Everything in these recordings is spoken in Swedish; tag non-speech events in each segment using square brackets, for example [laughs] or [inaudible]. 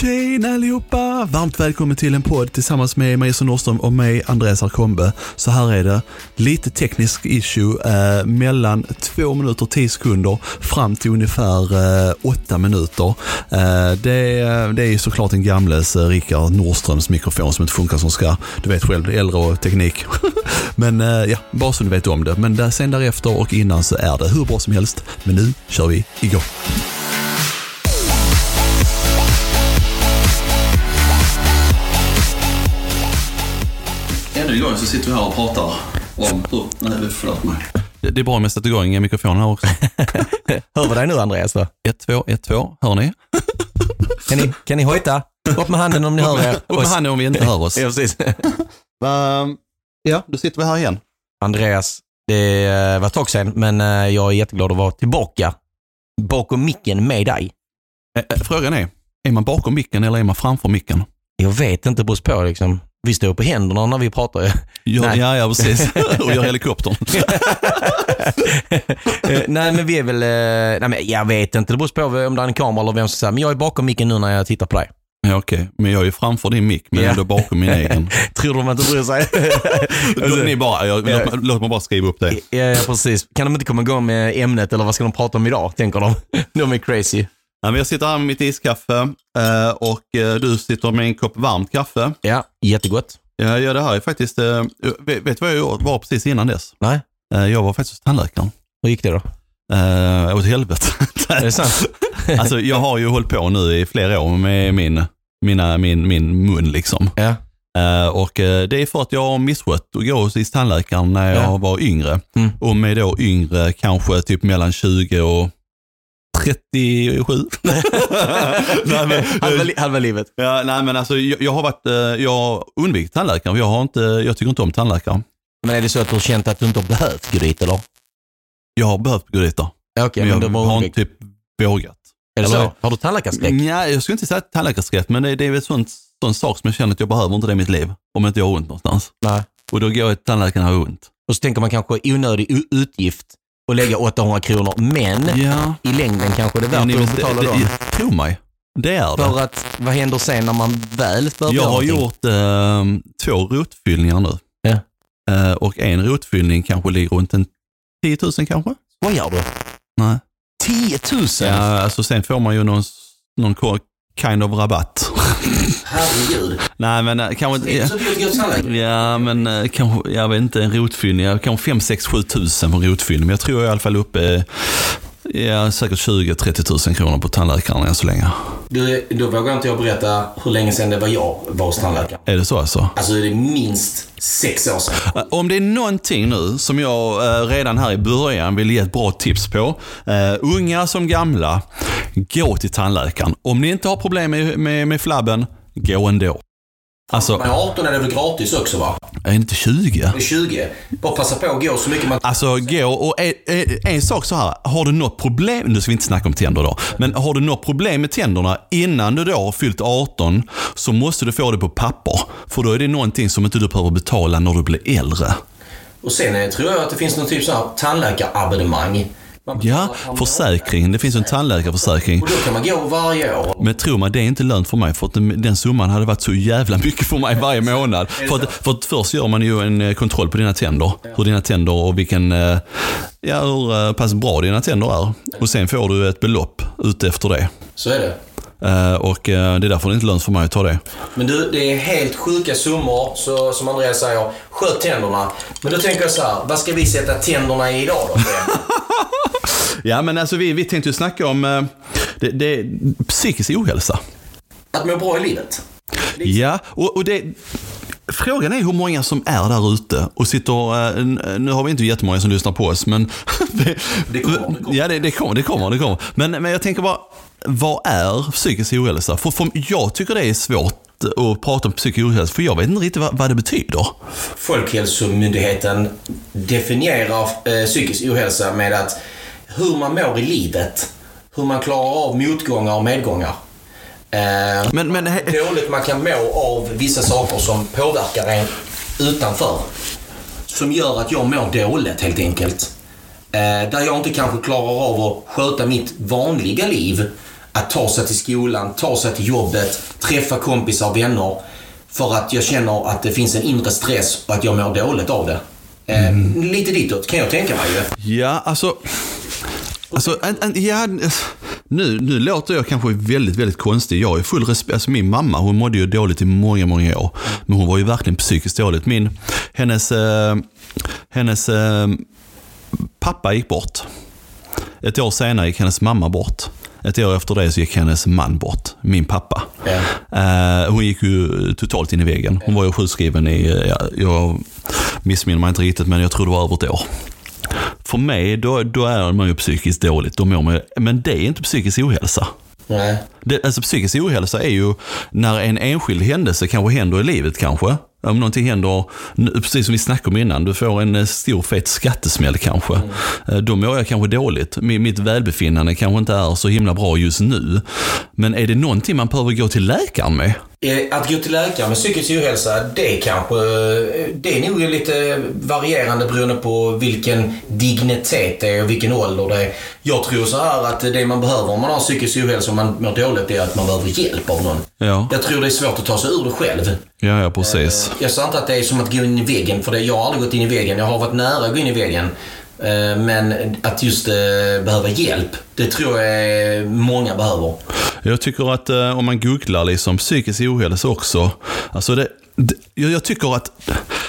Tjena allihopa! Varmt välkommen till en podd tillsammans med Mason Norström och mig, Andreas Arkombe. Så här är det, lite teknisk issue eh, mellan två minuter och tio sekunder fram till ungefär eh, åtta minuter. Eh, det, det är såklart en gamles eh, Rickard Nordströms mikrofon som inte funkar som ska. Du vet själv, äldre och teknik. [laughs] Men eh, ja, bara så ni vet om det. Men där, sen därefter och innan så är det hur bra som helst. Men nu kör vi igång. Ännu en gång så sitter vi här och pratar om hur... Nej, förlåt mig. Det det är bra om jag sätter igång mikrofonen här också. [laughs] Hör vi dig nu Andreas då? 1, 2, 1, 2. Hör ni? [laughs] Kan ni, kan ni hojta? Upp med handen om ni hör er. Upp med handen om vi inte hör oss. Ja, precis. [laughs] Ehm, ja, då sitter vi här igen. Andreas, det eh, var ett tag sedan, men eh, jag är jätteglad att vara tillbaka bakom micken med dig. Eh, Frågan är, är man bakom micken eller är man framför micken? Jag vet inte, beror på liksom. Vi står på händerna när vi pratar. Ja, Nej. ja, ja precis. [laughs] och gör helikoptern. Eh, nej, men vi är väl, eh, nej, men jag vet inte, det beror på om det är en kamera eller vem som säger, men jag är bakom micken nu när jag tittar på dig. Ja, Okej, men jag är framför din mick, men Ja. ändå bakom min egen. [laughs] Tror de inte bryr sig? [laughs] Låt, ni bara, jag, Ja. låt, mig- låt mig bara skriva upp det. ja, ja, precis. Kan de inte komma igång med ämnet eller vad ska de prata om idag, tänker de. De är crazy. Men jag sitter här med mitt iskaffe eh, och eh, du sitter med en kopp varmt kaffe. Ja, jättegott. Ja, ja det här är faktiskt, eh, vet, du vad jag var precis innan dess? Nej, jag var faktiskt hos tandläkaren. hur gick det då? Uh, åt helvete. Är det sant? [laughs] alltså, jag har ju hållit på nu i flera år med min, mina, min, min mun liksom. Ja. Eh, och eh, det är för att jag har misskött att gå hos tandläkaren när jag Ja. var yngre. Mm. Och med då yngre kanske typ mellan 20 och 37. [laughs] nej, men, halva, li- halva livet. ja, nej men alltså jag, jag har varit, eh, jag har undvikit tandläkaren. för Jag, har inte, jag tycker inte om tandläkaren. Men är det så att du har känt att du inte har behövt gå dit eller? Jag har behövt gå dit då. Okej, men men jag var har inte typ vågat. Är det eller- så? Har du tandläkarskräck? Nej, jag skulle inte säga tandläkarskräck, men det, det är väl sånt, sån sak som jag känner att jag behöver inte det i mitt liv. Om inte jag har ont någonstans. Nej. Och då går jag till tandläkaren och har ont. Och så tänker man kanske onödig utgift och lägga 800 kronor, men Ja. i längden kanske det är värt Men att betala det, dem. det, tro mig, det är det. För att, vad händer sen när man väl börjar Jag har gjort eh, två rotfyllningar nu. Ja. Eh, och en rotfyllning kanske ligger runt en 10 000 kanske? Skojar du? Nej. 10 000? Ja, alltså sen får man ju någon, någon kind of rabatt. Herregud. Nej, men eh, kanske Det inte... tandläkaren. Ja, men eh, kanske, jag vet inte, en rotfyllning, ja, kanske 5, 6, 7 tusen på rotfyllning. Men jag tror jag är i alla fall uppe, eh, ja, säkert 20-30 tusen kronor på tandläkaren än så länge. Du, då vågar inte jag berätta hur länge sedan det var jag var hos tandläkaren. Är det så alltså? Alltså det är minst sex år sedan. Om det är någonting nu som jag eh, redan här i början vill ge ett bra tips på. Eh, unga som gamla, gå till tandläkaren. Om ni inte har problem med, med, med flabben, gå ändå. Alltså, Men 18 är det väl gratis också va? är det inte 20? Det är 20. Bara passa på att gå så mycket man... Alltså gå och en, en, en sak så här. Har du något problem, nu ska vi inte snacka om tänder då, men har du något problem med tänderna innan du då har fyllt 18 så måste du få det på papper. För då är det någonting som inte du behöver betala när du blir äldre. Och sen eh, tror jag att det finns någon typ så här tandläkarabonnemang. Man Ja, per försäkring. Det finns ju en tandläkarförsäkring. Och då kan man gå varje år. Men tro mig, det är inte lönt för mig för att den, den summan hade varit så jävla mycket för mig varje månad. För att, för att först gör man ju en eh, kontroll på dina tänder. Hur dina tänder och vilken, eh, ja hur eh, pass bra dina tänder är. Och sen får du ett belopp ut efter det. Så är det. Och det är därför det inte lönt för mig att ta det. Men du, det är helt sjuka summor, så som Andreas säger. Sköt tänderna. Men då tänker jag så här, vad ska vi sätta tänderna i idag då? [laughs] Ja men alltså vi, vi tänkte ju snacka om eh, det, det, psykisk ohälsa. Att må bra i livet. Ja, och, och det... Frågan är hur många som är där ute och sitter, eh, nu har vi inte jättemånga som lyssnar på oss, men... [laughs] Det kommer, det kommer. Ja, det, det kommer, det kommer, det kommer. Men, men jag tänker bara, vad är psykisk ohälsa? För, för jag tycker det är svårt att prata om psykisk ohälsa, för jag vet inte riktigt vad, vad det betyder. Folkhälsomyndigheten definierar eh, psykisk ohälsa med att hur man mår i livet, hur man klarar av motgångar och medgångar. Eh, Men, men dåligt man kan må av vissa saker som påverkar en utanför. Som gör att jag mår dåligt helt enkelt. Eh, där jag inte kanske klarar av att sköta mitt vanliga liv. Att ta sig till skolan, ta sig till jobbet, träffa kompisar, vänner. För att jag känner att det finns en inre stress och att jag mår dåligt av det. Eh, Lite ditåt kan jag tänka mig ju. Ja, alltså... Alltså, en, en, ja, nu, nu låter jag kanske väldigt, väldigt konstig. Jag är full respekt. Alltså min mamma, hon mådde ju dåligt i många, många år. Men hon var ju verkligen psykiskt dåligt. Min, hennes, eh, hennes eh, pappa gick bort. Ett år senare gick hennes mamma bort. Ett år efter det så gick hennes man bort, min pappa. Eh, hon gick ju totalt in i väggen. Hon var ju sjukskriven i, ja, jag missminner mig inte riktigt, men jag tror det var över ett år. För mig, då, då är man ju psykiskt dåligt. Då mår man, ju- men det är inte psykisk ohälsa. Nej. Det, alltså psykisk ohälsa är ju när en enskild händelse kanske händer i livet kanske. Om någonting händer, precis som vi snackade om innan, du får en eh, stor fet skattesmäll kanske. Eh, Då mår jag kanske dåligt. Mi- Mitt välbefinnande kanske inte är så himla bra just nu. Men är det någonting man behöver gå till läkaren med? Eh, Att gå till läkare med psykisk ohälsa, det kanske... Det är nog lite varierande beroende på vilken dignitet det är och vilken ålder det är. Jag tror så här att det man behöver om man har psykisk ohälsa och man mår dåligt, det är att man behöver hjälp av någon. Ja, Jag tror det är svårt att ta sig ur det själv. ja, ja precis. Jag säger inte att det är som att gå in i väggen, för det, jag har aldrig gått in i väggen. Jag har varit nära att gå in i väggen. Eh, Men att just eh, behöva hjälp, det tror jag eh, många behöver. Jag tycker att eh, om man googlar liksom psykisk ohälsa också, alltså det, det, jag, jag tycker att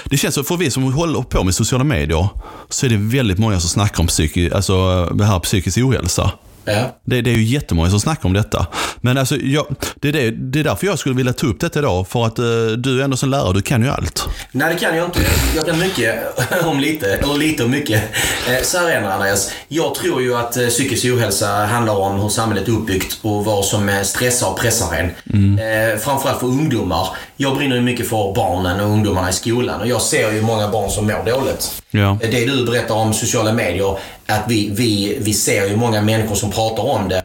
det känns så, för vi som håller på med sociala medier, så är det väldigt många som snackar om psyki, alltså, det här psykisk ohälsa. Ja. Det, det är ju jättemånga som snackar om detta. Men alltså, jag, det, är det, det är därför jag skulle vilja ta upp detta idag. För att eh, du är ändå som lärare, du kan ju allt. Nej, det kan jag inte. Jag kan mycket [laughs] om lite, eller lite om mycket. Eh, Så här är det, Andreas. Jag tror ju att eh, psykisk ohälsa handlar om hur samhället är uppbyggt och vad som eh, stressar och pressar en. Eh, framförallt för ungdomar. Jag brinner ju mycket för barnen och ungdomarna i skolan och jag ser ju många barn som mår dåligt. Ja. Det du berättar om sociala medier, att vi, vi, vi ser ju många människor som pratar om det.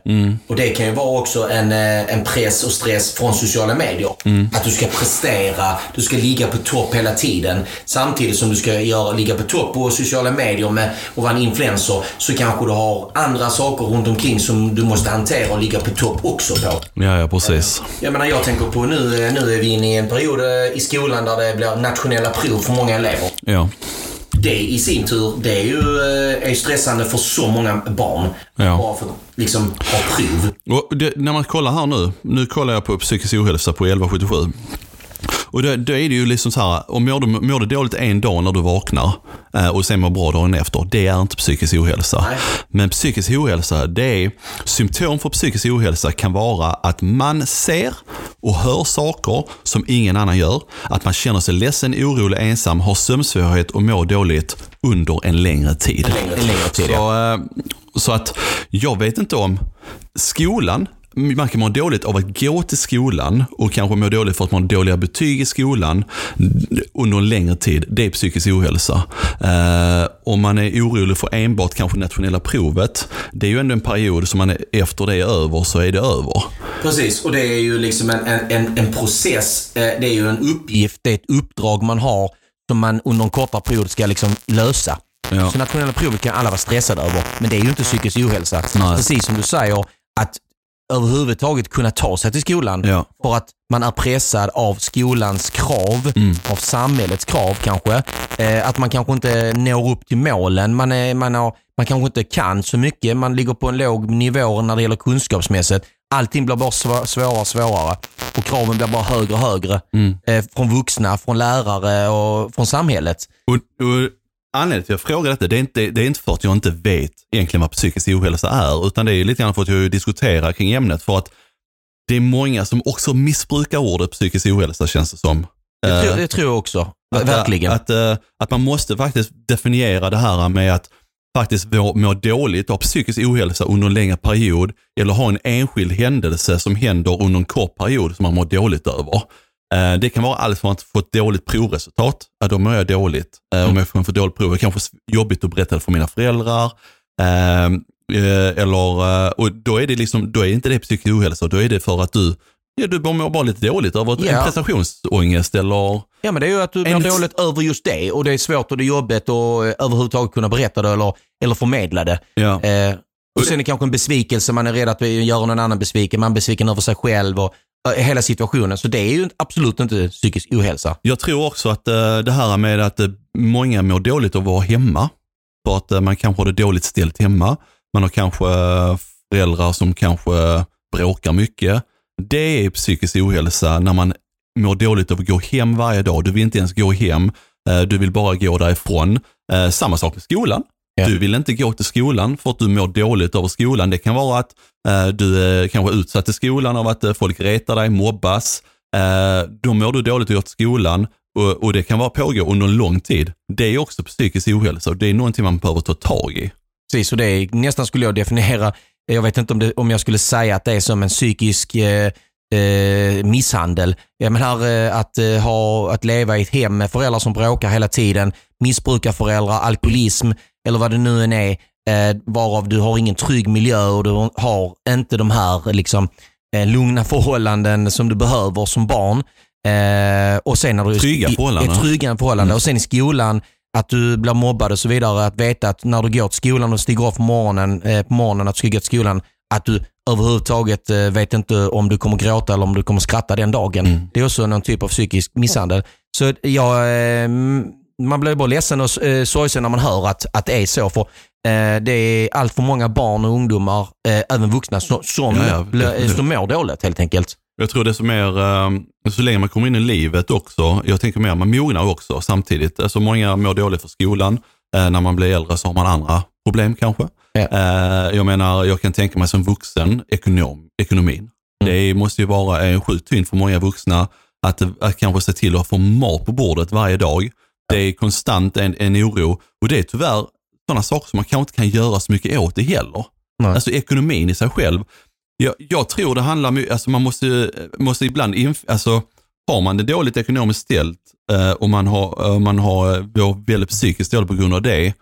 Och det kan ju vara också en, eh, en press och stress från sociala medier. Att du ska prestera, du ska ligga på topp hela tiden. Samtidigt som du ska göra, ligga på topp på sociala medier med att vara en influencer så kanske du har andra saker runt omkring som du måste hantera och ligga på topp också på. Ja, ja precis. Jag menar, jag tänker på nu, eh, nu är vi inne i en period eh, i skolan där det blir nationella prov för många elever. Ja. Det i sin tur, det är ju eh, är stressande för så många barn. Ja. Bara för att liksom ha prov. Det, när man kollar här nu, nu kollar jag på psykisk ohälsa på 1177. Och då, då är det ju liksom så här, om mår du, mår du dåligt en dag när du vaknar eh, och sen mår bra dagen efter, det är inte psykisk ohälsa. Nej. Men psykisk ohälsa, det är, symptom för psykisk ohälsa kan vara att man ser och hör saker som ingen annan gör. Att man känner sig ledsen, orolig, ensam, har sömnsvårighet och mår dåligt under en längre tid. En längre tid. Så, eh, så att jag vet inte om skolan, man kan må dåligt av att gå till skolan och kanske må dåligt för att man har dåliga betyg i skolan under en längre tid. Det är psykisk ohälsa. Eh, om man är orolig för enbart kanske nationella provet, det är ju ändå en period som man är, efter det är över så är det över. Precis, och det är ju liksom en, en, en, process. Eh, Det är ju en uppgift, det är ett uppdrag man har som man under en kortare period ska liksom lösa. Ja. Så nationella provet kan alla vara stressade över. Men det är ju inte psykisk ohälsa. Nej. Precis som du säger, att överhuvudtaget kunna ta sig till skolan Ja. för att man är pressad av skolans krav, Mm. av samhällets krav kanske. Eh, att man kanske inte når upp till målen. Man, är, man, har, man kanske inte kan så mycket. Man ligger på en låg nivå när det gäller kunskapsmässigt. Allting blir bara svå- svårare och svårare och kraven blir bara högre och högre. Mm. Eh, från vuxna, från lärare och från samhället. Och, och anledningen till att jag frågar detta, det är, inte, det är inte för att jag inte vet egentligen vad psykisk ohälsa är, utan det är lite grann för att jag diskuterar kring ämnet. För att det är många som också missbrukar ordet psykisk ohälsa känns det som. Det, tror, Eh, det tror jag också. att, Verkligen. Att, eh, att man måste faktiskt definiera det här med att faktiskt må, må dåligt av psykisk ohälsa under en längre period eller ha en enskild händelse som händer under en kort period som man mår dåligt över. Eh, Det kan vara allt från att få ett dåligt provresultat, ja, då mår jag dåligt. Eh, Om jag får ett dåligt prov, det kanske är jobbigt att berätta det för mina föräldrar. Eh, eh, Eller, och då är det liksom, då är inte det psykisk ohälsa, då är det för att du, ja, du mår bara lite dåligt över Ja. en prestationsångest eller Ja men det är ju att du mår En- dåligt över just det och det är svårt och det är jobbigt att överhuvudtaget kunna berätta det eller, eller förmedla det. Ja. Eh, och sen är det kanske en besvikelse, man är rädd att göra någon annan besviken, man är besviken över sig själv och Eh, hela situationen. Så det är ju absolut inte psykisk ohälsa. Jag tror också att eh, det här med att eh, många mår dåligt av att vara hemma. För att man kanske har det dåligt ställt hemma. Man har kanske föräldrar som kanske bråkar mycket. Det är psykisk ohälsa när man mår dåligt av att gå hem varje dag. Du vill inte ens gå hem. Du vill bara gå därifrån. Samma sak med skolan. Ja. Du vill inte gå till skolan för att du mår dåligt över skolan. Det kan vara att eh, du är kanske utsatt i skolan av att eh, folk retar dig, mobbas. Eh, Då mår du dåligt av att gå till skolan och, och det kan vara pågå under en lång tid. Det är också psykisk ohälsa och det är någonting man behöver ta tag i. Precis, och det är nästan skulle jag definiera, jag vet inte om, det, om jag skulle säga att det är som en psykisk eh, eh, misshandel. Jag menar eh, att, eh, ha, att leva i ett hem med föräldrar som bråkar hela tiden, missbrukarföräldrar, alkoholism eller vad det nu än är, eh, varav du har ingen trygg miljö och du har inte de här liksom, eh, lugna förhållanden som du behöver som barn. Eh, och sen när du, Trygga förhållanden. Ett trygga förhållanden. Och sen i skolan, att du blir mobbad och så vidare. Att veta att när du går till skolan och stiger upp på morgonen, eh, på morgonen att du ska gå till skolan, att du överhuvudtaget eh, vet inte om du kommer gråta eller om du kommer skratta den dagen. Mm. Det är också någon typ av psykisk misshandel. Så jag, eh, man blir bara ledsen och eh, sorgsen när man hör att, att det är så. För det är allt för många barn och ungdomar, även vuxna, som, som, Ja, ja, som mår dåligt helt enkelt. Jag tror det är så länge man kommer in i livet också, jag tänker mer man mognar också samtidigt. Alltså många mår dåligt för skolan. När man blir äldre så har man andra problem kanske. Ja. Eh, Jag menar, jag kan tänka mig som vuxen, ekonom, ekonomin. Det måste ju vara en sjukt tyngd för många vuxna att, att kanske se till att få mat på bordet varje dag. Det är konstant en, en oro och det är tyvärr sådana saker som man kanske inte kan göra så mycket åt det heller. Nej. Alltså ekonomin i sig själv. Jag, jag tror det handlar mycket, alltså man måste, måste ibland, inf- alltså har man det dåligt ekonomiskt ställt eh, och man har, eh, man har eh, väldigt psykiskt dåligt på grund av det.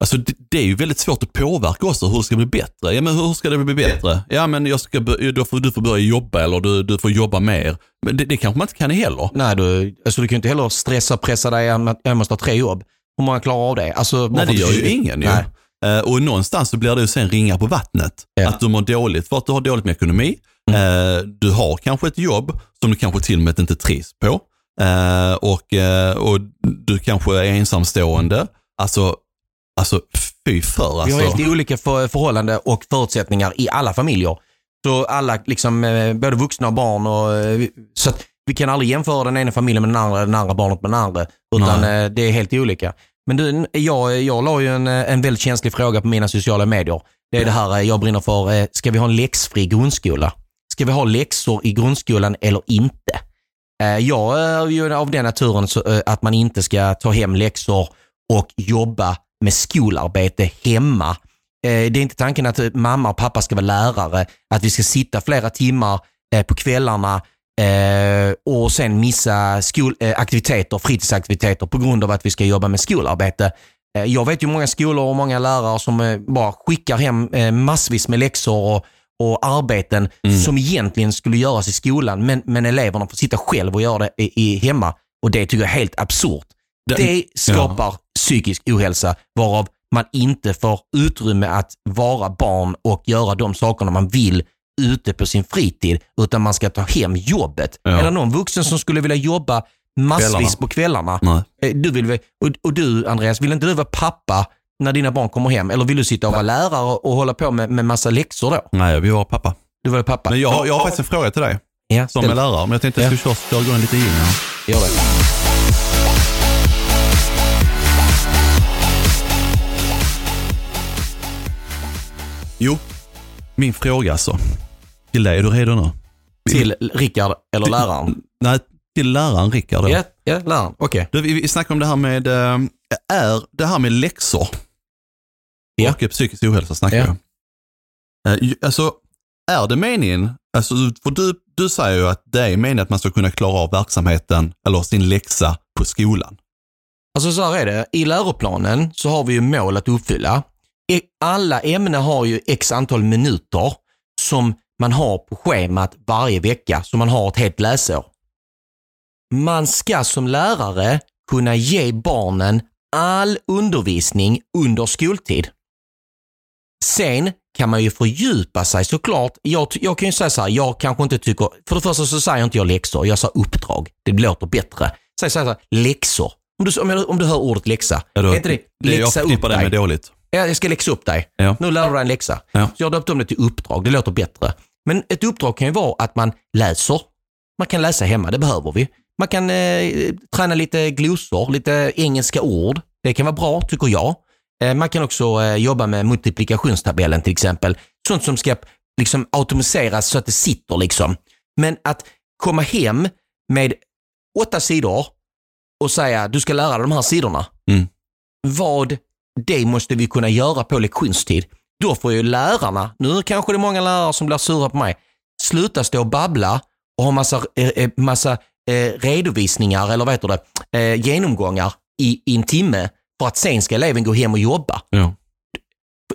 Alltså det, det är ju väldigt svårt att påverka också hur det ska bli bättre. Ja men hur ska det bli bättre? Ja men jag ska, då får, du får börja jobba eller du, du får jobba mer. Men det, det kanske man inte kan heller. Nej, du, alltså du kan ju inte heller stressa och pressa dig att jag måste ha tre jobb. Hur många klarar av det? Alltså, Nej det gör ju ingen ju. Nej. Eh, och någonstans så blir det ju sen ringa på vattnet. Ja. Att du mår dåligt för att du har dåligt med ekonomi. Eh, du har kanske ett jobb som du kanske till och med inte trivs på. Eh, och, och du kanske är ensamstående. Alltså, alltså fy för Vi har alltså. helt olika för, förhållanden och förutsättningar i alla familjer. Så alla, liksom, eh, både vuxna och barn. Och, eh, så att vi kan aldrig jämföra den ena familjen med den andra, den andra barnet med den andra. Utan Nej. eh, det är helt olika. Men du, jag, jag la ju en, en väldigt känslig fråga på mina sociala medier. Det är det här jag brinner för. Ska vi ha en läxfri grundskola? Ska vi ha läxor i grundskolan eller inte? Jag är ju av den naturen att man inte ska ta hem läxor och jobba med skolarbete hemma. Eh, Det är inte tanken att eh, mamma och pappa ska vara lärare, att vi ska sitta flera timmar eh, på kvällarna och sen missa skol, eh, aktiviteter, fritidsaktiviteter på grund av att vi ska jobba med skolarbete. Jag vet ju många skolor och många lärare som bara skickar hem massvis med läxor och, och arbeten som egentligen skulle göras i skolan, men, men eleverna får sitta själv och göra det i, i hemma. Och det tycker jag är helt absurt. Det skapar psykisk ohälsa varav man inte får utrymme att vara barn och göra de sakerna man vill ute på sin fritid, utan man ska ta hem jobbet. Ja. Det någon vuxen som skulle vilja jobba massvis Kvällarna. på kvällarna? Nej. Eh, Du vill, och, och du Andreas, vill inte du vara pappa när dina barn kommer hem? Eller vill du sitta och vara lärare och hålla på med, med massa läxor då? Nej, vi var pappa. Du vill vara pappa? Men jag, har- jag har faktiskt en fråga till dig ja, som är lärare, men jag tänkte att jag skulle köra igång lite in här. Gör det. Jo, min fråga alltså. Till dig, är du redo nu? Till Rickard eller läraren? Nej, till läraren Rickard. Ja, ja läraren. Okej. Du, vi, vi snackar om det här med, eh, är det här med läxor Ja. och psykisk ohälsa snackar Ja. jag. Eh, Alltså, är det meningen, alltså, för du, du säger ju att det är meningen att man ska kunna klara av verksamheten eller sin läxa på skolan. Alltså så här är det. I läroplanen så har vi ju mål att uppfylla. Alla ämnen har ju x antal minuter som man har på schemat varje vecka, så man har ett helt läsår. Man ska som lärare kunna ge barnen all undervisning under skoltid. Sen kan man ju fördjupa sig såklart. Jag, jag kan ju säga så här, jag kanske inte tycker, för det första så säger inte jag läxor, jag sa uppdrag. Det låter bättre. Säg så här, läxor. Om du, om, jag, om du hör ordet läxa, Ja, då- det jag läxa upp förknippar det dig? med dåligt. Ja, jag ska läxa upp dig. Ja. Nu lär du dig en läxa. Ja. Så jag har döpt om det till uppdrag. Det låter bättre. Men ett uppdrag kan ju vara att man läser. Man kan läsa hemma, det behöver vi. Man kan eh, träna lite glosor, lite engelska ord. Det kan vara bra, tycker jag. Eh, man kan också eh, jobba med multiplikationstabellen till exempel. Sånt som ska liksom automatiseras så att det sitter liksom. Men att komma hem med åtta sidor och säga du ska lära dig de här sidorna. Mm. Vad det måste vi kunna göra på lektionstid. Då får ju lärarna, nu kanske det är många lärare som blir sura på mig, sluta stå och babbla och ha massa, eh, eh, massa eh, redovisningar eller vad heter det, genomgångar i, i en timme för att sen ska eleven gå hem och jobba. Ja.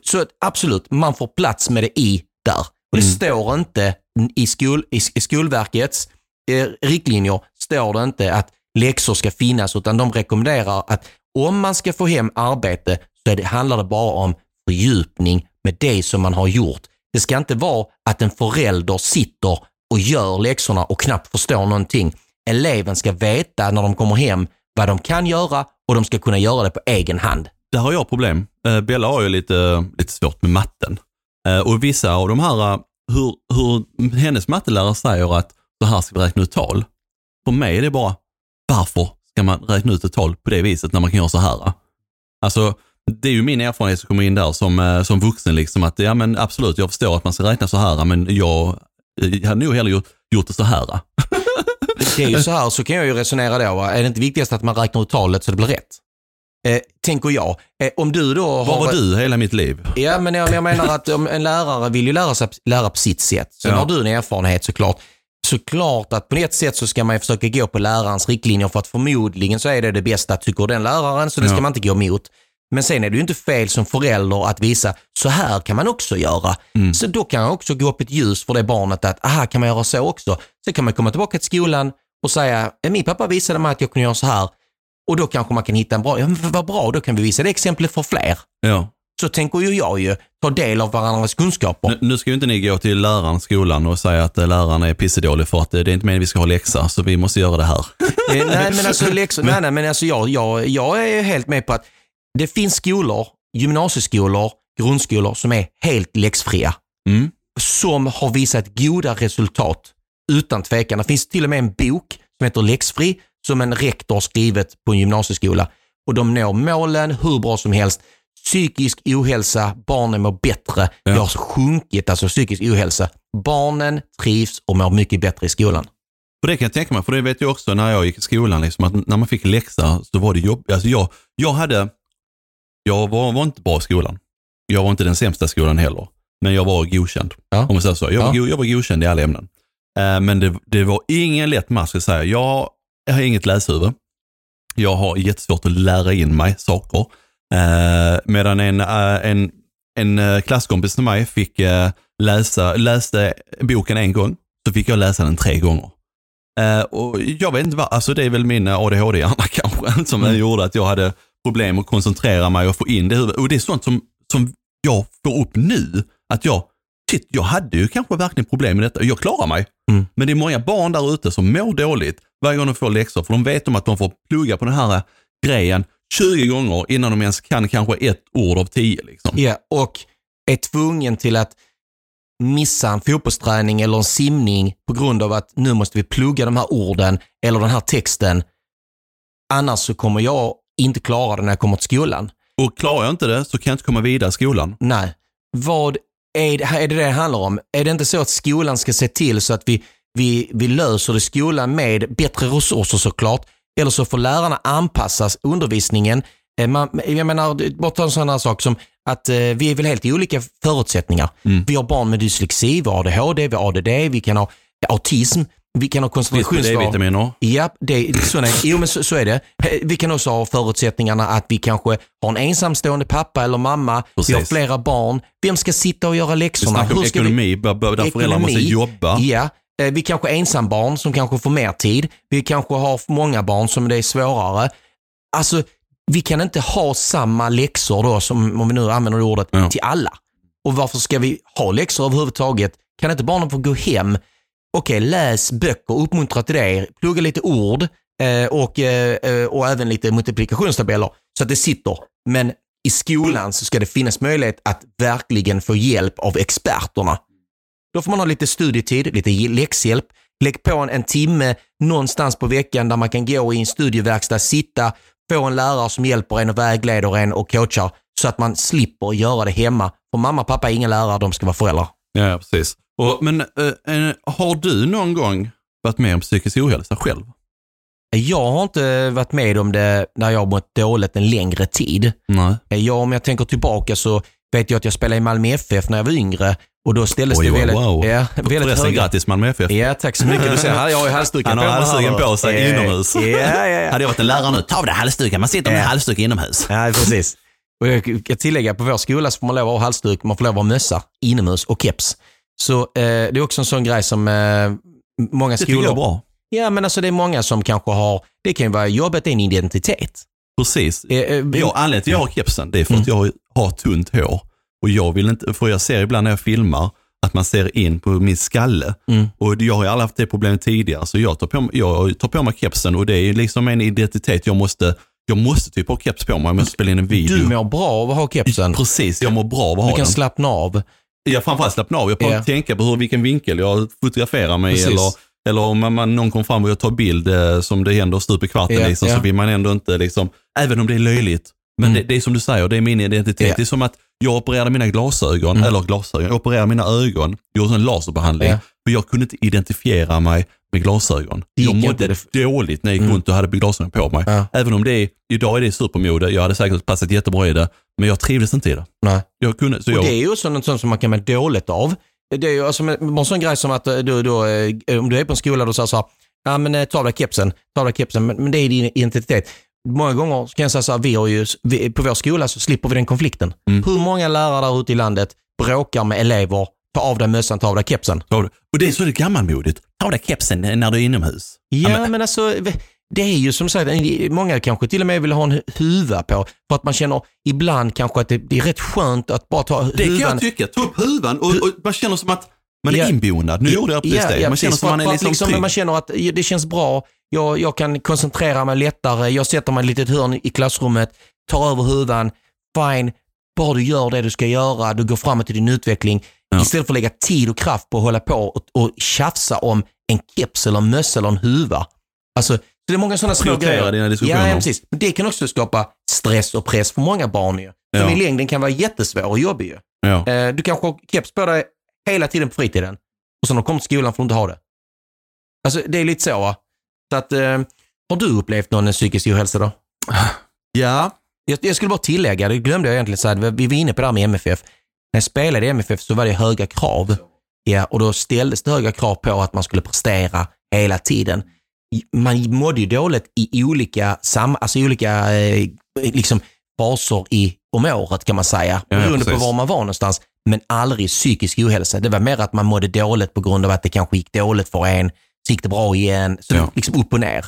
Så absolut, man får plats med det i där. Och det Mm. står inte i, skol, i, i Skolverkets eh, riktlinjer, står det inte att läxor ska finnas, utan de rekommenderar att om man ska få hem arbete så det, handlar det bara om fördjupning med det som man har gjort. Det ska inte vara att en förälder sitter och gör läxorna och knappt förstår någonting. Eleven ska veta när de kommer hem vad de kan göra och de ska kunna göra det på egen hand. Där har jag problem. Eh, Bella har ju lite, lite svårt med matten. Eh, och vissa av de här, hur, hur hennes mattelärare säger att så här ska vi räkna ut tal. För mig är det bara, varför ska man räkna ut ett tal på det viset när man kan göra så här? Alltså, det är ju min erfarenhet som kommer in där som, eh, som vuxen, liksom att ja men absolut, jag förstår att man ska räkna så här, men jag, eh, jag hade nog hellre gjort, gjort det så här. [laughs] Det är ju så här, så kan jag ju resonera då. Är det inte viktigast att man räknar ut talet så det blir rätt? Eh, tänker jag. Eh, om du då har... Var var du hela mitt liv? Ja, men jag, jag menar att om en lärare vill ju lära sig lära på sitt sätt. Sen Ja. har du en erfarenhet såklart. Såklart att på ett sätt så ska man ju försöka gå på lärarens riktlinjer för att förmodligen så är det det bästa tycker den läraren, så det ska Ja. man inte gå emot. Men sen är det ju inte fel som förälder att visa, så här kan man också göra. Mm. Så då kan också gå upp ett ljus för det barnet att, aha, kan man göra så också? Sen kan man komma tillbaka till skolan och säga, "Eh, min pappa visade mig att jag kunde göra så här. Och då kanske man kan hitta en bra, ja men vad bra, då kan vi visa det exemplet för fler. Ja. Så tänker ju jag ju, ta del av varandras kunskaper. Nu, nu ska ju inte ni gå till läraren, skolan och säga att eh, läraren är pissedålig för att eh, det är inte meningen att vi ska ha läxa, så vi måste göra det här. Eh, nej men alltså, läxor, [laughs] nej, nej, men alltså jag, jag, jag är helt med på att det finns skolor, gymnasieskolor, grundskolor som är helt läxfria. Mm. Som har visat goda resultat utan tvekan. Det finns till och med en bok som heter Läxfri som en rektor skrivit på en gymnasieskola. Och de når målen hur bra som helst. Psykisk ohälsa, barnen mår bättre. Ja. Det har sjunkit, alltså psykisk ohälsa. Barnen trivs och mår mycket bättre i skolan. Och det kan jag tänka mig, för det vet jag också när jag gick i skolan, liksom, att när man fick läxa så var det jobbigt. Alltså jag, jag hade, jag var, var inte bra i skolan. Jag var inte den sämsta skolan heller, men jag var godkänd. Ja. Om man säger så. Jag, var, Ja. go- jag var godkänd i alla ämnen. Eh, men det, det var ingen lätt match, ska jag säga. Jag, jag har inget läshuvud. Jag har jättesvårt att lära in mig saker. Eh, medan en, eh, en, en eh, klasskompis till mig fick eh, läsa, läste boken en gång, så fick jag läsa den tre gånger. Eh, och jag vet inte vad, alltså det är väl min ADHD-hjärna [laughs] kanske som Mm. gjorde att jag hade problem att koncentrera mig och få in det. Och det är sånt som, som jag får upp nu. Att jag, shit, jag hade ju kanske verkligen problem med detta. Jag klarar mig. Mm. Men det är många barn där ute som mår dåligt varje gång de får läxor. För de vet om att de får plugga på den här grejen 20 gånger innan de ens kan kanske ett ord av tio. Liksom. Ja, och är tvungen till att missa en fotbollsträning eller en simning på grund av att nu måste vi plugga de här orden eller den här texten. Annars så kommer jag inte klara det när jag kommer till skolan. Och klarar jag inte det så kan jag inte komma vidare i skolan. Nej. Vad är det, är det det det handlar om? Är det inte så att skolan ska se till så att vi, vi, vi löser det skolan med bättre resurser såklart? Eller så får lärarna anpassas undervisningen. Eh, Man, jag menar, bara ta en sån här sak som att eh, vi är väl helt i olika förutsättningar. Vi har barn med dyslexi, vi har ADHD, vi har ADD, vi kan ha autism, vi kan ha koncentrationssvar. D-vitaminer. Ja, det, så, nej, jo, men så, så är det. Vi kan också ha förutsättningarna att vi kanske har en ensamstående pappa eller mamma, vi har Precis. flera barn. Vem ska sitta och göra Vi läxorna? snackar om vi- ekonomi, där föräldrar måste Ekonomi. jobba. Ja, eh, vi kanske är ensambarn som kanske får mer tid. Vi kanske har många barn som det är svårare. Alltså, vi kan inte ha samma läxor då, som, om vi nu använder det ordet, Ja. till alla. Och varför ska vi ha läxor överhuvudtaget? Kan inte barnen få gå hem? Okej, läs böcker, uppmuntra till det, plugga lite ord eh, och, eh, eh och även lite multiplikationstabeller så att det sitter. Men i skolan så ska det finnas möjlighet att verkligen få hjälp av experterna. Då får man ha lite studietid, lite läxhjälp. Lägg på en, en timme någonstans på veckan där man kan gå i en studieverkstad, sitta, få en lärare som hjälper en och vägleder en och coachar så att man slipper göra det hemma. För mamma och pappa är inga lärare, de ska vara föräldrar. Ja, precis. Och, men eh, eh, har du någon gång varit med om psykisk ohälsa själv? Jag har inte varit med om det när jag har mått dåligt en längre tid. Nej. Jag, om jag tänker tillbaka så vet jag att jag spelade i Malmö FF när jag var yngre och då ställdes Oj, det väldigt, wow. ja, väldigt Förresten, höga... grattis Malmö FF. Ja, tack så mycket. Du ser, jag har ju halsduken Han har på mig här halsduken då. på sig Ja, inomhus. Ja, ja, ja. [laughs] Hade jag varit en lärare nu, ta av dig halsduken, man sitter med Ja. halsduk inomhus. Ja, precis. Och jag kan tillägga, på vår skola så får man lov att ha halsduk, man får lov att ha mössa, inomhus och keps. Så eh, det är också en sån grej som eh, många Det tycker skolor... jag är bra. Ja, men alltså det är många som kanske har, det kan ju vara jobbet är en identitet. Precis. Eh, eh, Jag, anledningen till att jag har kepsen, det är för att jag har tunt hår. Och jag vill inte, för jag ser ibland när jag filmar att man ser in på min skalle. Mm. Och jag har ju aldrig haft det problemet tidigare, så jag tar på, jag tar på mig kepsen och det är liksom en identitet. Jag måste, jag måste typ ha keps på mig om jag spela in en video. Du mår bra av att ha kepsen. Precis, jag mår bra av att ha Du kan den. slappna av. Jag framförallt slappna av. Jag får Ja. tänka på hur, vilken vinkel jag fotograferar mig i. Precis. Eller, eller om man, man, någon kommer fram och jag tar bild eh, som det händer stup i kvarten, Ja, liksom, ja. så vill man ändå inte, liksom, även om det är löjligt. Men Mm. det, det är som du säger, det är min identitet. Ja. Det är som att jag opererade mina glasögon, Mm. eller glasögon, jag opererade mina ögon, gjorde en laserbehandling. Ja. För jag kunde inte identifiera mig med glasögon. Jag mådde det- dåligt när jag gick Mm. runt och hade glasögon på mig. Ja. Även om det är, idag är det supermode, jag hade säkert passat jättebra i det, men jag trivdes inte i det. Nej. Jag kunde, så Och jag, det är ju också något sånt som man kan må dåligt av. Det är ju alltså en en sån grej som att eh, du, då, eh, om du är på en skola och säger så här, ja men eh, ta av dig kepsen, ta av dig kepsen, men, men det är din identitet. Många gånger kan jag säga så här, vi har ju, vi, på vår skola så slipper vi den konflikten. Mm. Hur många lärare där ute i landet bråkar med elever, ta av dig mössan, ta av dig kepsen? Och det är så det är gammalmodigt. Ta av dig kepsen när du är inomhus. Ja, men- men, alltså, det är ju som sagt, många kanske till och med vill ha en huva på, för att man känner ibland kanske att det, det är rätt skönt att bara ta Det kan huvan. jag tycka. Ta upp huvan och, och man känner som att man är Ja. inbonad. Nu gjorde jag precis det. Man precis. känner För man är liksom, trygg. Man känner att det känns bra, jag, jag kan koncentrera mig lättare, jag sätter mig i ett litet hörn i klassrummet, tar över huvan, fine, bara du gör det du ska göra, du går framåt i din utveckling. Ja. Istället för att lägga tid och kraft på att hålla på och, och tjafsa om en keps eller en mössa eller en huva. Alltså, så det är många sådana små grejer. dina diskussioner. Ja, ja, precis. Men det kan också skapa stress och press för många barn ju. Som Ja. i längden kan vara jättesvår och jobbig ju. Ja. Eh, Du kanske har keps på dig hela tiden på fritiden och sen när du kommer till skolan får du inte ha det. Alltså det är lite så va? Så att, eh, har du upplevt någon psykisk ohälsa då? [sighs] ja. Jag, jag skulle bara tillägga, det glömde jag egentligen säga, vi var inne på det här med MFF. När jag spelade i MFF så var det höga krav. Ja, och då ställdes det höga krav på att man skulle prestera hela tiden. Man mådde ju dåligt i olika, sam, alltså olika eh, liksom, faser i, om året kan man säga. Ja, ja, Beroende på var man var någonstans. Men aldrig psykisk ohälsa. Det var mer att man mådde dåligt på grund av att det kanske gick dåligt för en. så gick det bra igen. Så Ja. liksom upp och ner.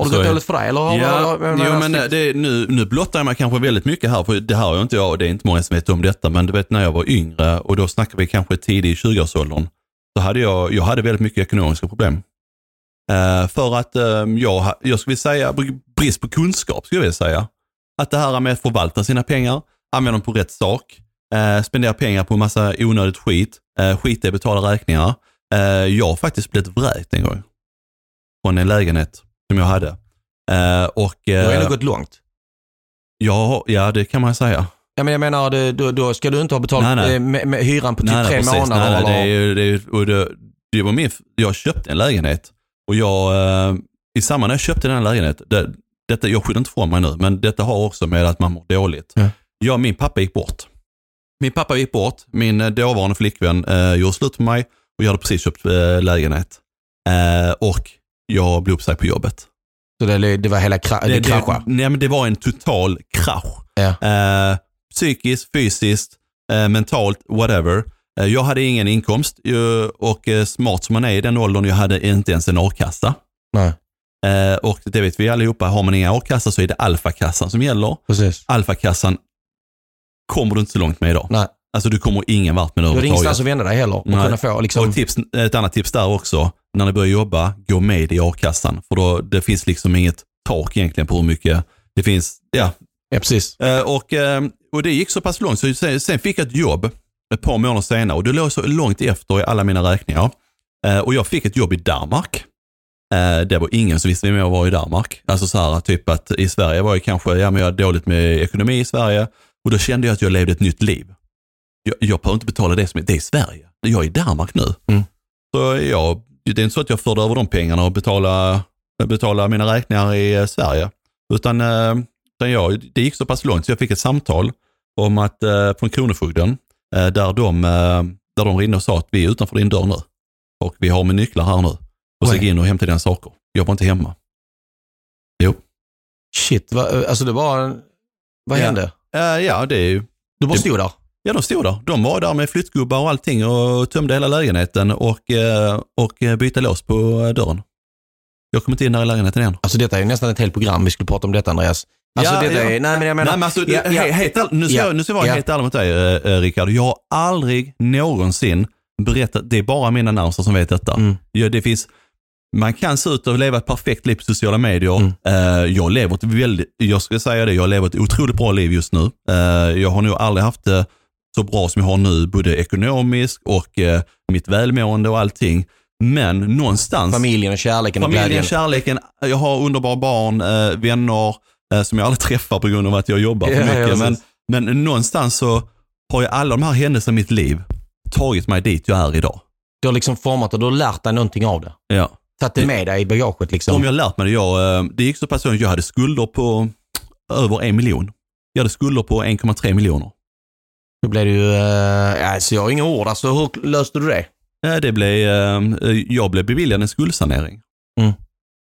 Har det gått dåligt för dig? Eller har, Ja, har, har, jo, men det, nu, nu blottar jag mig kanske väldigt mycket här, för det här har jag inte jag och det är inte många som vet om detta, men du vet när jag var yngre och då snackar vi kanske tidig 20-årsåldern, så hade jag, jag hade väldigt mycket ekonomiska problem. Eh, för att eh, jag, jag skulle säga br- brist på kunskap, skulle jag vilja säga. Att det här med att förvalta sina pengar, använda dem på rätt sak, eh, spendera pengar på en massa onödigt skit, eh, i att betala räkningar. Eh, jag har faktiskt blivit vräkt en gång. Från en lägenhet som jag hade. Eh, och, Du har eh, ändå gått långt. Ja, ja, det kan man säga. Ja, men jag menar, det, då, då ska du inte ha betalt Nej, nej. eh, Med, med hyran på typ nej, tre precis. månader. Nej, nej, det, är, ju- det, är, och det, det var min, jag köpte en lägenhet och jag, eh, i samband när jag köpte den här lägenheten, det, detta, jag skyller inte från mig nu, men detta har också med att man mår dåligt. Ja. Jag, min pappa gick bort. Min pappa gick bort, min eh, dåvarande flickvän eh, gjorde slut med mig och jag hade precis köpt eh, lägenhet. Eh, och jag blev uppsagd på jobbet. Så det, det var hela kra- det, kraschade. nej, men det var en total krasch. Ja. Eh, psykiskt, fysiskt, eh, mentalt, whatever. Eh, jag hade ingen inkomst och smart som man är i den åldern, jag hade inte ens en a-kassa. Nej, Eh, och det vet vi allihopa, har man ingen a-kassa så är det alfakassan som gäller. precis. Alfakassan kommer du inte så långt med idag. Nej, Alltså du kommer ingen vart med det du hade överhuvudtaget. ingenstans att vända dig heller. Och Nej. kunna få liksom... Och tips, ett annat tips där också, när ni börjar jobba, gå med i a-kassan. För då, det finns liksom inget tak egentligen på hur mycket det finns. Ja. Ja, precis. Eh, Och, eh, och det gick så pass långt, så sen, sen fick jag ett jobb ett par månader senare och det låg så långt efter i alla mina räkningar. Eh, Och jag fick ett jobb i Danmark. Det var ingen som visste vem jag var i Danmark. Alltså så här, typ att i Sverige var jag kanske, ja men jag hade dåligt med ekonomi i Sverige och då kände jag att jag levde ett nytt liv. Jag, jag behöver inte betala det som är, det är i Sverige. Jag är i Danmark nu. Mm. Så jag, det är inte så att jag förde över de pengarna och betala, betala mina räkningar i eh, Sverige. Utan, eh, utan jag, det gick så pass långt så jag fick ett samtal om att, eh, från Kronofogden där, de, där de ringde och sa att vi är utanför din dörr nu. Och vi har med nycklar här nu. Och så gick in och hämtade dina saker. Jag var inte hemma. Jo. Shit, va, alltså det var... Vad Ja. Eh, ja, det är ju Du bara Det- stod där? Ja, de stod där. De var där med flyttgubbar och allting och tömde hela lägenheten och, eh, och eh, bytte lås på dörren. Jag kom inte in där i lägenheten igen. Alltså detta är ju nästan ett helt program vi skulle prata om detta Andreas. Alltså Ja, detta ja. är... Nej men jag menar... Nej, men alltså, ja, ja. he- helt, all- nu, ska Ja, jag, nu ska jag vara ja. helt ärlig mot dig, eh, Rickard. Jag har aldrig någonsin berättat, det är bara mina närmaste som vet detta. Mm. Ja, det finns, man kan se ut och leva ett perfekt liv på sociala medier. Mm. Eh, jag lever ett väldigt, jag ska säga det, jag lever ett otroligt bra liv just nu. Eh, jag har nog aldrig haft det så bra som jag har nu, både ekonomiskt och eh, mitt välmående och allting. Men någonstans Familjen och kärleken och Familjen, kärleken, jag har underbara barn, vänner som jag aldrig träffar på grund av att jag jobbar för Ja, ja, mycket. men, men någonstans så har jag alla de här händelserna i mitt liv tagit mig dit jag är idag. Du har liksom format och du har lärt dig någonting av det. Ja. Tagit det med dig i bagaget liksom. Om jag lärt mig det, jag, eh, det gick så pass långt, jag hade skulder på över en miljon. Jag hade skulder på 1,3 miljoner. Då blev det ju... Uh, alltså jag har inga ord. Alltså hur löste du det? Eh, Det blev, jag blev beviljad en skuldsanering. Mm.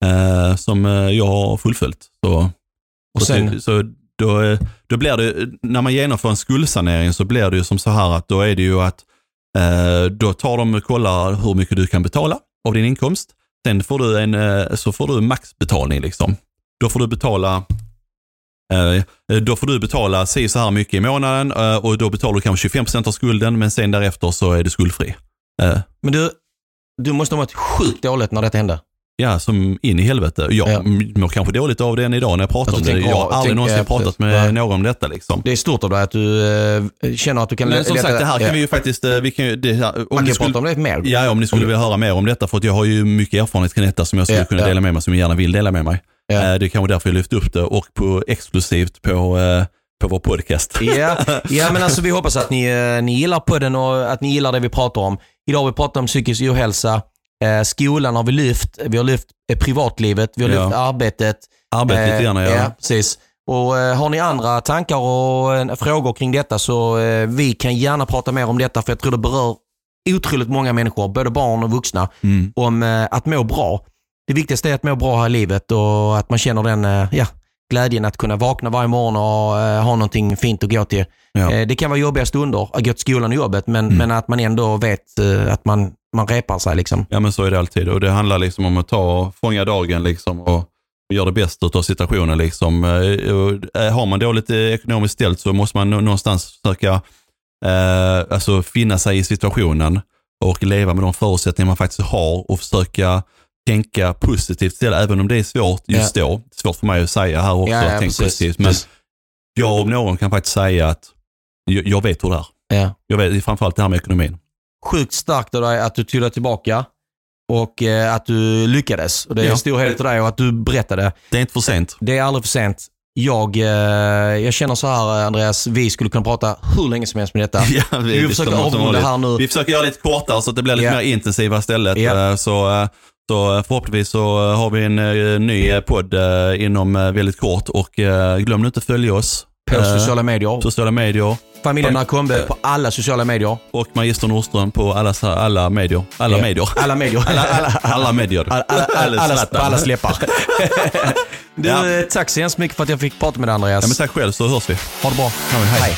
Eh, Som jag har fullföljt. Så, Och så, sen- det- så då, då blir det, när man genomför en skuldsanering så blir det ju som så här att då är det ju att då tar de och kollar hur mycket du kan betala av din inkomst. Sen får du en, eh, så får du maxbetalning liksom. Då får du betala eh, eh, då får du betala si så här mycket i månaden och då betalar du kanske 25% av skulden men sen därefter så är du skuldfri. Men du, du måste ha varit sjukt dåligt när detta hände. Ja, som in i helvete. Jag Ja. mår kanske dåligt av det än idag när jag pratar Att om det. Jag har aldrig någonsin pratat med Nej. någon om detta. Liksom. Det är stort av dig att du eh, känner att du kan Men som sagt, det här kan ja. vi ju faktiskt... eh, Vi kan det här, om Man ni kan skulle, prata om det mer. Ja, om ni skulle Om- vilja höra mer om detta, för att jag har ju mycket erfarenhet kring detta som jag skulle Ja, kunna dela med mig, som jag gärna vill dela med mig. Ja. Eh, Det är kanske därför jag lyfte upp det och på exklusivt på, eh, på vår podcast. Ja, [laughs] ja, men alltså vi hoppas att ni, ni gillar podden och att ni gillar det vi pratar om. Idag har vi pratat om psykisk ohälsa. Eh, skolan har vi lyft. Vi har lyft eh, privatlivet. Vi har Ja. lyft arbetet. Arbetet lite grann, ja. ja. precis. Och eh, har ni andra tankar och eh, frågor kring detta så eh, vi kan gärna prata mer om detta för jag tror det berör otroligt många människor, både barn och vuxna, Mm. om eh, att må bra. Det viktigaste är att må bra här i livet och att man känner den, eh, ja, glädjen att kunna vakna varje morgon och eh, ha någonting fint att gå till. Ja. Eh, det kan vara jobbiga stunder att gå till skolan och jobbet, men, Mm. men att man ändå vet eh, att man, man repar sig. Liksom. Ja men så är det alltid och det handlar liksom om att ta, fånga dagen liksom och, och göra det bästa av situationen. Liksom. Och, Har man dåligt ekonomiskt ställt så måste man nå- någonstans försöka eh, alltså finna sig i situationen och leva med de förutsättningar man faktiskt har och försöka tänka positivt istället, även om det är svårt just då. Svårt för mig att säga här också, tänk precis. positivt. Men jag om någon kan faktiskt säga att jag, jag vet hur det är. Ja. Jag vet framförallt det här med ekonomin. Sjukt starkt av dig att du tog dig tillbaka och eh, att du lyckades. Och det är Ja. en stor heder till dig och att du berättade. Det är inte för sent. Det är aldrig för sent. Jag, eh, jag känner så här Andreas, vi skulle kunna prata hur länge som helst med detta. [laughs] Ja, vi, försöker som- som avrunda här nu. Vi försöker göra lite kortare så att det blir lite Ja. mer intensiva istället. Ja. Eh, Så, eh, så förhoppningsvis så har vi en eh, ny eh, podd eh, inom eh, väldigt kort och eh, glöm nu inte att följa oss. På eh, sociala medier. sociala medier Familjen Akombe på alla sociala medier. och Magister Nordström på alla, alla medier. Alla Ja. medier. Alla medier. Alla, alla, [laughs] alla medier. Alla, alla, alla, alla, på alla släppar. [laughs] du, Ja. eh, Tack så hemskt mycket för att jag fick prata med dig Andreas. Ja, men tack själv så hörs vi. Ha det bra. hej. hej.